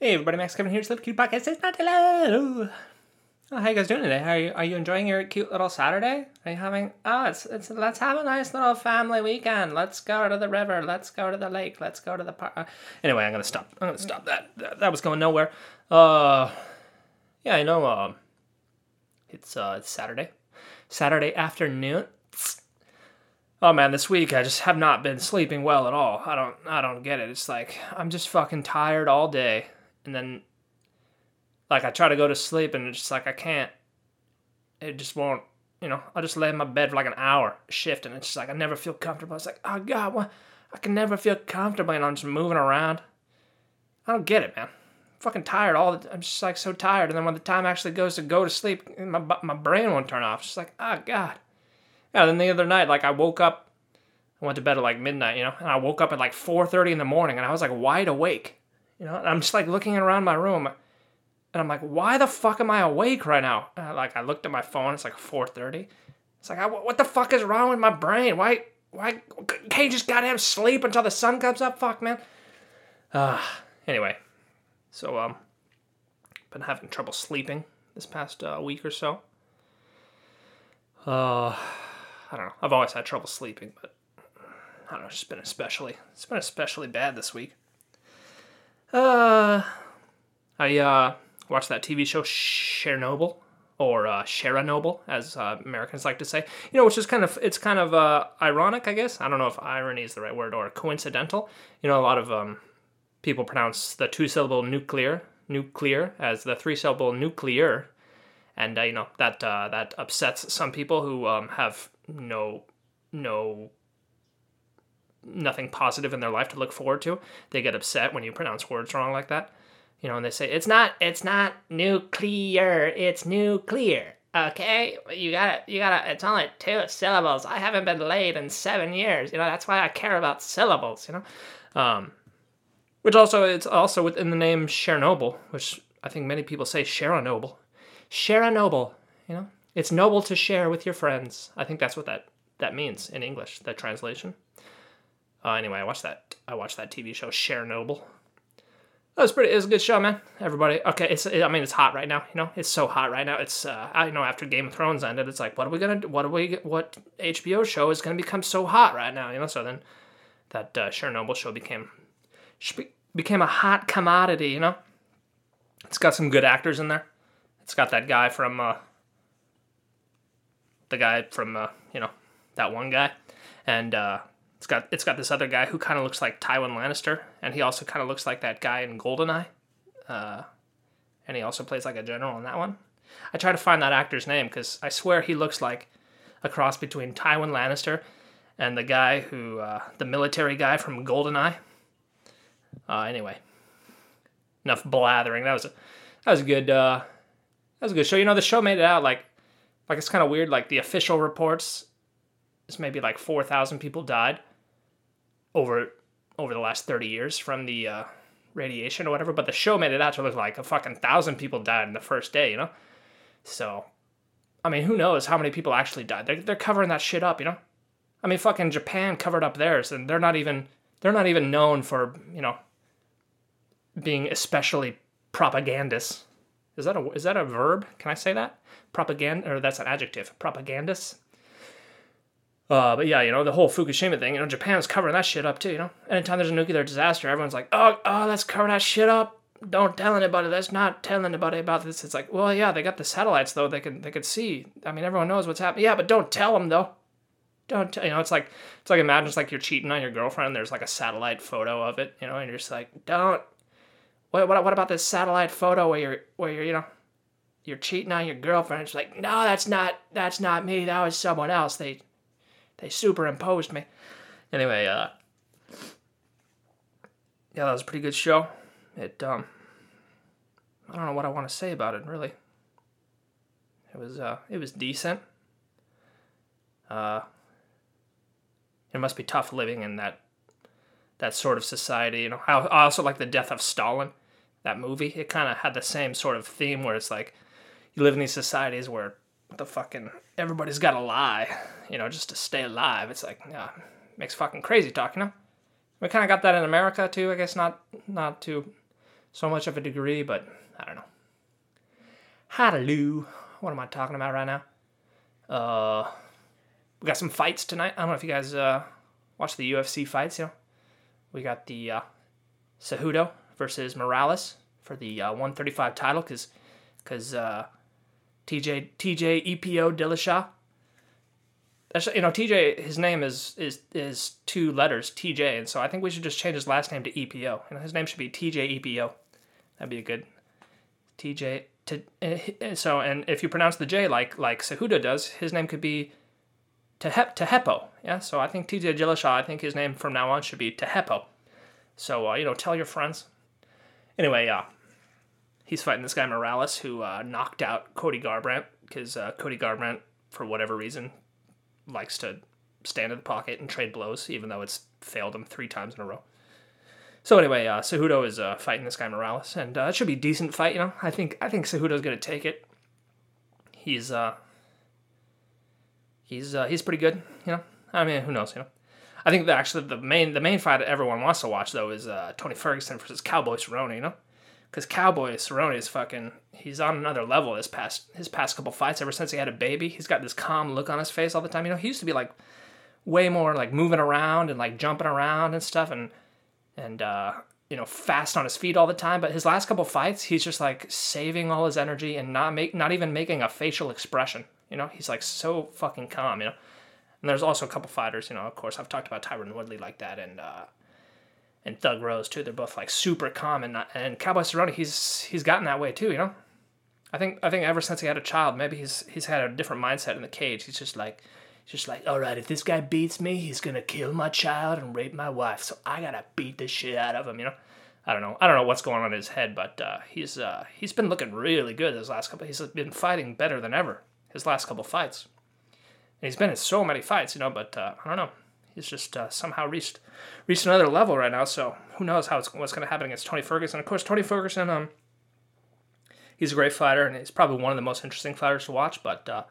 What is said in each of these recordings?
Hey everybody, Max Kevin here. It's Little Cute Podcast. It's not hello. Oh, how you guys doing today? Are you are you enjoying your cute little Saturday? Are you having? Oh, it's it's let's have a nice little family weekend. Let's go to the river. Let's go to the lake. Let's go to the park. Uh, anyway, I'm gonna stop. I'm gonna stop that. That, that was going nowhere. Uh, yeah, I know. Um, uh, it's uh it's Saturday, Saturday afternoon. Oh man, this week I just have not been sleeping well at all. I don't I don't get it. It's like I'm just fucking tired all day and then like I try to go to sleep and it's just like I can't. It just won't. You know, I'll just lay in my bed for like an hour shift, and it's just like I never feel comfortable. It's like, oh god, what? I can never feel comfortable, and I'm just moving around. I don't get it, man. I'm fucking tired all the. Time. I'm just like so tired, and then when the time actually goes to go to sleep, my my brain won't turn off. It's just like, oh god. Yeah. Then the other night, like I woke up, I went to bed at like midnight, you know, and I woke up at like 4:30 in the morning, and I was like wide awake. You know, I'm just like looking around my room, and I'm like, why the fuck am I awake right now? And like I looked at my phone, it's like 4:30. It's like, what the fuck is wrong with my brain? Why, why can't you just goddamn sleep until the sun comes up? Fuck, man. Uh, anyway, so um, been having trouble sleeping this past uh, week or so. Uh, I don't know. I've always had trouble sleeping, but I don't know. It's been especially. It's been especially bad this week. Uh, I uh, watched that TV show Chernobyl or uh, Chernobyl, as uh, Americans like to say. You know, which is kind of it's kind of uh, ironic, I guess. I don't know if irony is the right word or coincidental. You know, a lot of um, people pronounce the two syllable nuclear nuclear as the three syllable nuclear, and uh, you know that uh, that upsets some people who um, have no no nothing positive in their life to look forward to. They get upset when you pronounce words wrong like that. You know, and they say it's not it's not nuclear, it's nuclear. Okay, you gotta you gotta. It's only two syllables. I haven't been late in seven years. You know, that's why I care about syllables. You know, um, which also it's also within the name Chernobyl, which I think many people say Chernobyl. Chernobyl. You know, it's noble to share with your friends. I think that's what that that means in English. That translation. Uh, anyway, I watched that. I watched that TV show Chernobyl. That was pretty. It was a good show, man. Everybody. Okay, it's. I mean, it's hot right now. You know, it's so hot right now. It's. Uh, I know after Game of Thrones ended, it's like, what are we gonna? What are we? What HBO show is gonna become so hot right now? You know. So then, that uh, Chernobyl show became became a hot commodity. You know. It's got some good actors in there. It's got that guy from. Uh, the guy from uh, you know that one guy, and uh, it's got it's got this other guy who kind of looks like Tywin Lannister, and he also kind of looks like that guy in Goldeneye. Uh, and he also plays like a general in that one. I try to find that actor's name because I swear he looks like a cross between Tywin Lannister and the guy who uh, the military guy from Goldeneye. Uh, anyway, enough blathering. That was a that was a good uh, that was a good show. You know, the show made it out like like it's kind of weird. Like the official reports, it's maybe like four thousand people died over over the last 30 years from the uh, radiation or whatever, but the show made it out to look like a fucking thousand people died in the first day, you know? So, I mean, who knows how many people actually died? They're, they're covering that shit up, you know? I mean, fucking Japan covered up theirs, and they're not even they're not even known for you know being especially propagandist. Is that a is that a verb? Can I say that? Propaganda, or that's an adjective. Propagandist. Uh, but yeah, you know, the whole Fukushima thing, you know, Japan's covering that shit up too, you know? Anytime there's a nuclear disaster, everyone's like, oh, oh, let's cover that shit up. Don't tell anybody. Let's not tell anybody about this. It's like, well, yeah, they got the satellites though. They can they can see. I mean, everyone knows what's happening. Yeah, but don't tell them though. Don't tell, you know? It's like it's like imagine it's like you're cheating on your girlfriend. There's like a satellite photo of it, you know, and you're just like, don't. What what what about this satellite photo where you're where you're you know you're cheating on your girlfriend? It's like, no, that's not that's not me. That was someone else. They they superimposed me. Anyway, uh, yeah, that was a pretty good show. It, um, I don't know what I want to say about it, really. It was, uh, it was decent. Uh, it must be tough living in that, that sort of society. You know, I, I also like the death of Stalin, that movie. It kind of had the same sort of theme where it's like, you live in these societies where the fucking everybody's got to lie, you know, just to stay alive. It's like, yeah, makes fucking crazy talk, you know. We kind of got that in America too. I guess not not to so much of a degree, but I don't know. Hallelujah. What am I talking about right now? Uh, we got some fights tonight. I don't know if you guys uh, watch the UFC fights. You know, we got the uh, Cejudo versus Moraes for the uh, 135 title because because uh, TJ TJ EPO Dillashaw. Actually, you know, TJ, his name is is is two letters, TJ, and so I think we should just change his last name to EPO. You know, his name should be TJ EPO. That'd be a good TJ. To, uh, so, and if you pronounce the J like like Cejudo does, his name could be Tehep, Tehepo. Yeah, so I think TJ Dillashaw, I think his name from now on should be Tehepo. So, uh, you know, tell your friends. Anyway, uh, he's fighting this guy Moraes who uh, knocked out Cody Garbrandt because uh, Cody Garbrandt, for whatever reason, likes to stand in the pocket and trade blows, even though it's failed him three times in a row. So anyway, uh, Cejudo is uh, fighting this guy Moraes, and uh, it should be a decent fight. You know, I think I think Cejudo's gonna take it. He's uh, he's uh, he's pretty good. You know, I mean, who knows? You know, I think that actually the main the main fight that everyone wants to watch though is uh, Tony Ferguson versus Cowboy Cerrone. You know, because Cowboy Cerrone is fucking he's on another level. This past his past couple fights, ever since he had a baby, he's got this calm look on his face all the time. You know, he used to be like way more like moving around and like jumping around and stuff and and uh, you know fast on his feet all the time. But his last couple fights, he's just like saving all his energy and not make not even making a facial expression. You know, he's like so fucking calm. You know, and there's also a couple fighters. You know, of course, I've talked about Tyron Woodley like that, and uh, and Thug Rose too. They're both like super calm, and Cowboy Cerrone, he's he's gotten that way too. You know, I think I think ever since he had a child, maybe he's he's had a different mindset in the cage. He's just like. Just like, all right, if this guy beats me, he's gonna kill my child and rape my wife. So I gotta beat the shit out of him, you know. I don't know. I don't know what's going on in his head, but uh, he's uh, he's been looking really good this last couple. He's been fighting better than ever his last couple fights. And he's been in so many fights, you know, but uh, I don't know. He's just uh, somehow reached reached another level right now. So who knows how it's what's going to happen against Tony Ferguson? Of course, Tony Ferguson, um, he's a great fighter and he's probably one of the most interesting fighters to watch. But uh,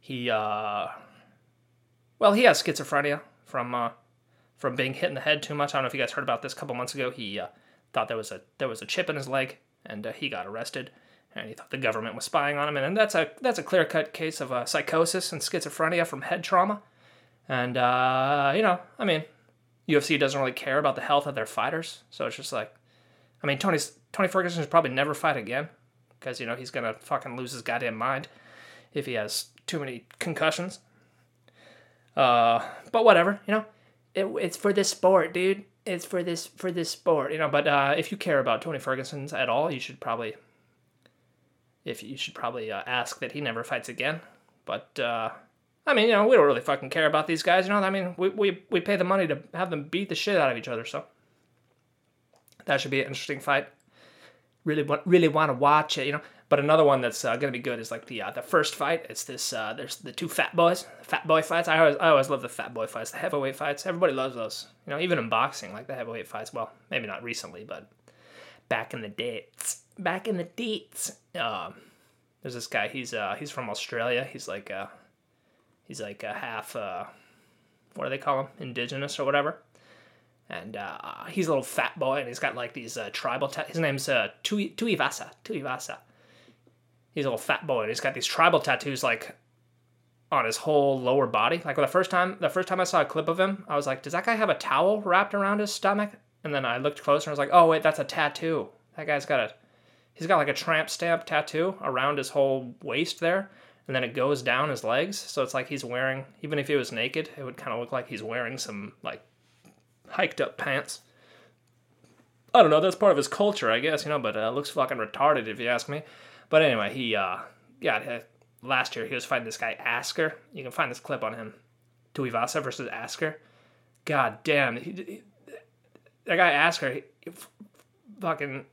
he, uh, well, he has schizophrenia from uh, from being hit in the head too much. I don't know if you guys heard about this a couple months ago. He uh, thought there was a there was a chip in his leg and he got arrested and he thought the government was spying on him. And, that's a that's a clear cut case of uh, psychosis and schizophrenia from head trauma. And uh, you know, I mean, UFC doesn't really care about the health of their fighters, so it's just like, I mean, Tony's Tony Ferguson should probably never fight again because you know he's gonna fucking lose his goddamn mind if he has too many concussions. Uh, but whatever, you know, it, it's for this sport, dude. It's for this for this sport, you know. But uh, if you care about Tony Ferguson's at all, you should probably if you should probably uh, ask that he never fights again. But uh, I mean, you know, we don't really fucking care about these guys. You know, I mean, we we we pay the money to have them beat the shit out of each other. So that should be an interesting fight. Really want really want to watch it. You know. But another one that's uh, gonna be good is like the uh, the first fight. It's this. Uh, there's the two fat boys, fat boy fights. I always I always love the fat boy fights, the heavyweight fights. Everybody loves those. You know, even in boxing, like the heavyweight fights. Well, maybe not recently, but back in the days back in the dates. Um, there's this guy. He's uh he's from Australia. He's like uh he's like a half uh what do they call him indigenous or whatever. And uh, he's a little fat boy, and he's got like these uh, tribal. Ta- his name's uh, Tui Tuivasa. Tuivasa. He's a little fat boy, and he's got these tribal tattoos like on his whole lower body. Like the first time, the first time I saw a clip of him, I was like, "Does that guy have a towel wrapped around his stomach?" And then I looked closer, and I was like, "Oh wait, that's a tattoo. That guy's got a he's got like a tramp stamp tattoo around his whole waist there and then it goes down his legs. So it's like he's wearing even if he was naked it would kind of look like he's wearing some like hiked up pants. I don't know that's part of his culture i guess you know but uh, looks fucking retarded if you ask me. But anyway he uh yeah last year he was fighting this guy asker. You can find this clip on him. Tuivasa versus asker. God damn he, he, that guy asker he, fucking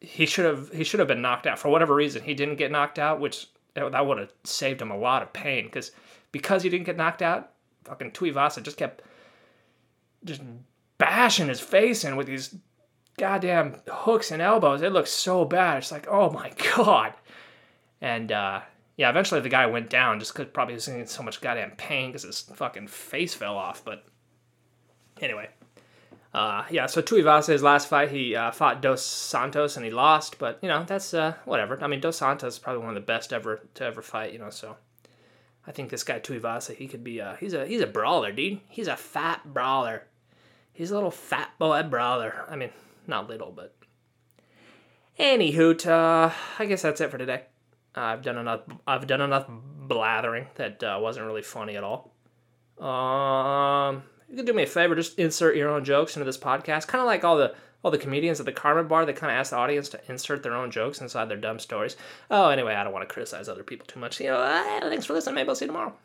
he should have he should have been knocked out. For whatever reason. He didn't get knocked out, which that would have saved him a lot of pain because because he didn't get knocked out, fucking Tuivasa just kept just bashing his face in with these goddamn hooks and elbows. It looked so bad. It's like, oh my god. And uh, yeah, eventually the guy went down just because probably was in so much goddamn pain because his fucking face fell off. But anyway, Uh, yeah, so Tuivasa's last fight, he uh, fought Dos Santos and he lost, but you know that's uh, whatever. I mean, Dos Santos is probably one of the best ever to ever fight, you know. So I think this guy Tuivasa, he could be, uh, he's a he's a brawler, dude. He's a fat brawler. He's a little fat boy brawler. I mean, not little, but anywho, uh, I guess that's it for today. I've done enough. I've done enough blathering that uh, wasn't really funny at all. Um, you can do me a favor, just insert your own jokes into this podcast, kind of like all the all the comedians at the Carmen Bar. They kind of ask the audience to insert their own jokes inside their dumb stories. Oh, anyway, I don't want to criticize other people too much. You know, thanks for listening. Maybe I'll see you tomorrow.